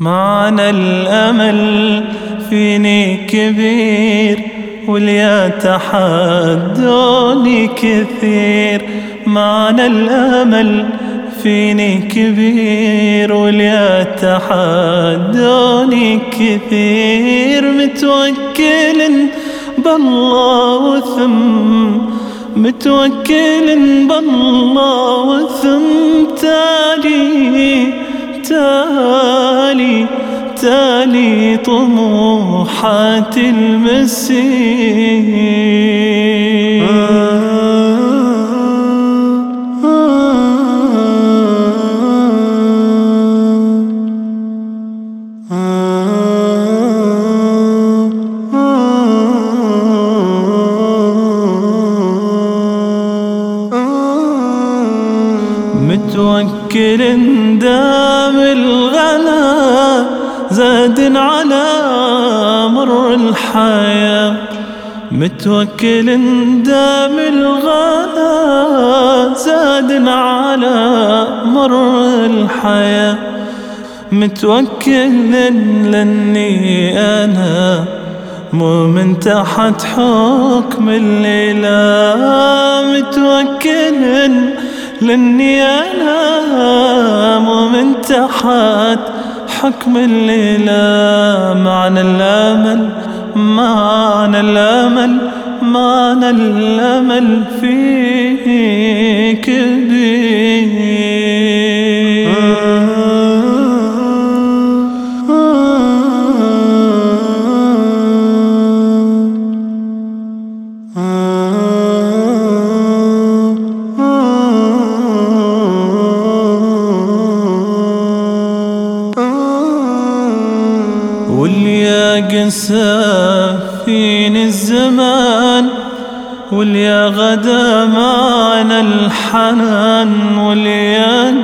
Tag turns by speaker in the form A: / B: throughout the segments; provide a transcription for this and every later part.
A: معنى الأمل فيني كبير واليا تحدوني كثير. معنى الأمل فيني كبير واليا تحدوني كثير. متوكل بالله وثم متوكل بالله وثم تالي. تالي تالي طموحات المسير متوكل دام الغلا زاد على مر الحياة. متوكل دام الغلا زاد على مر الحياة. متوكل لاني أنا مو من تحت حكم الليلة. متوكل لأني أنا مو من تحت حكم الليلة معنى الأمل معنى الأمل معنى الأمل فيك كبير. واللي قسى فيني الزمان؟ واللي غدا معنا الحنان؟ واللي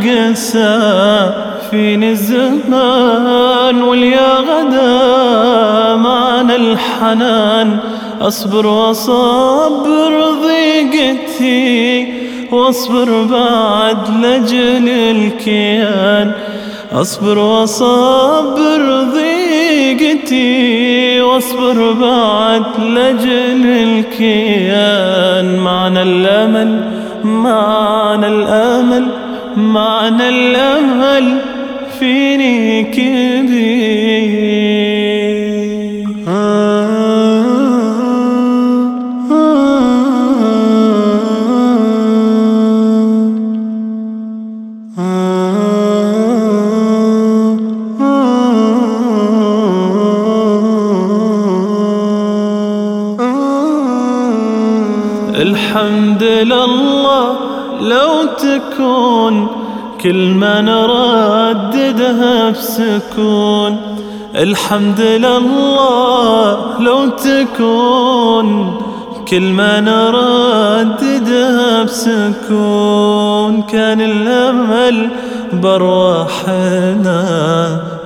A: قسى فيني الزمان؟ واللي غدا معنا الحنان؟ أصبر وأصبر ضيقتي وأصبر بعد لجل الكيان. أصبر وأصبر ضيقتي واصبر بعد لجل الكيان. معنى الأمل معنى الأمل معنى الأمل فيني كبير؟ الحمد لله لو تكون كل ما نرددها بسكون. الحمد لله لو تكون كل ما نرددها بسكون. كان الأمل برواحنا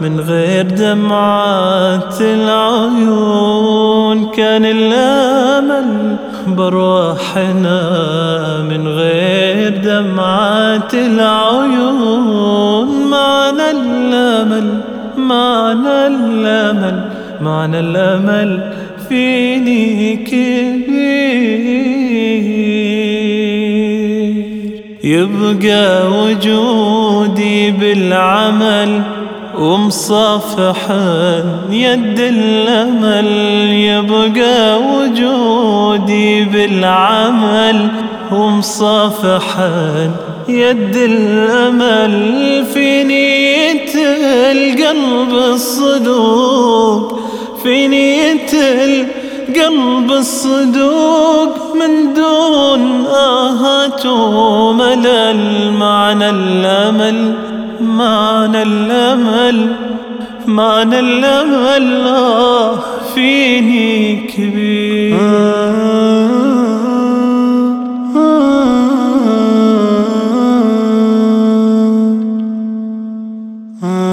A: من غير دمعات العيون. كان الأمل برواحنا من غير دمعات العيون. معنى الأمل معنى الأمل معنى الأمل فيني كبير. يبقى وجودي بالعمل ومصافحا يد الأمل. وجودي بالعمل ومصافحا يد الأمل في نية القلب الصدوق في نية القلب الصدوق. من دون آهات وملل معنى الأمل معنى الأمل معنى الأمل. آه فيني كبير. Uh,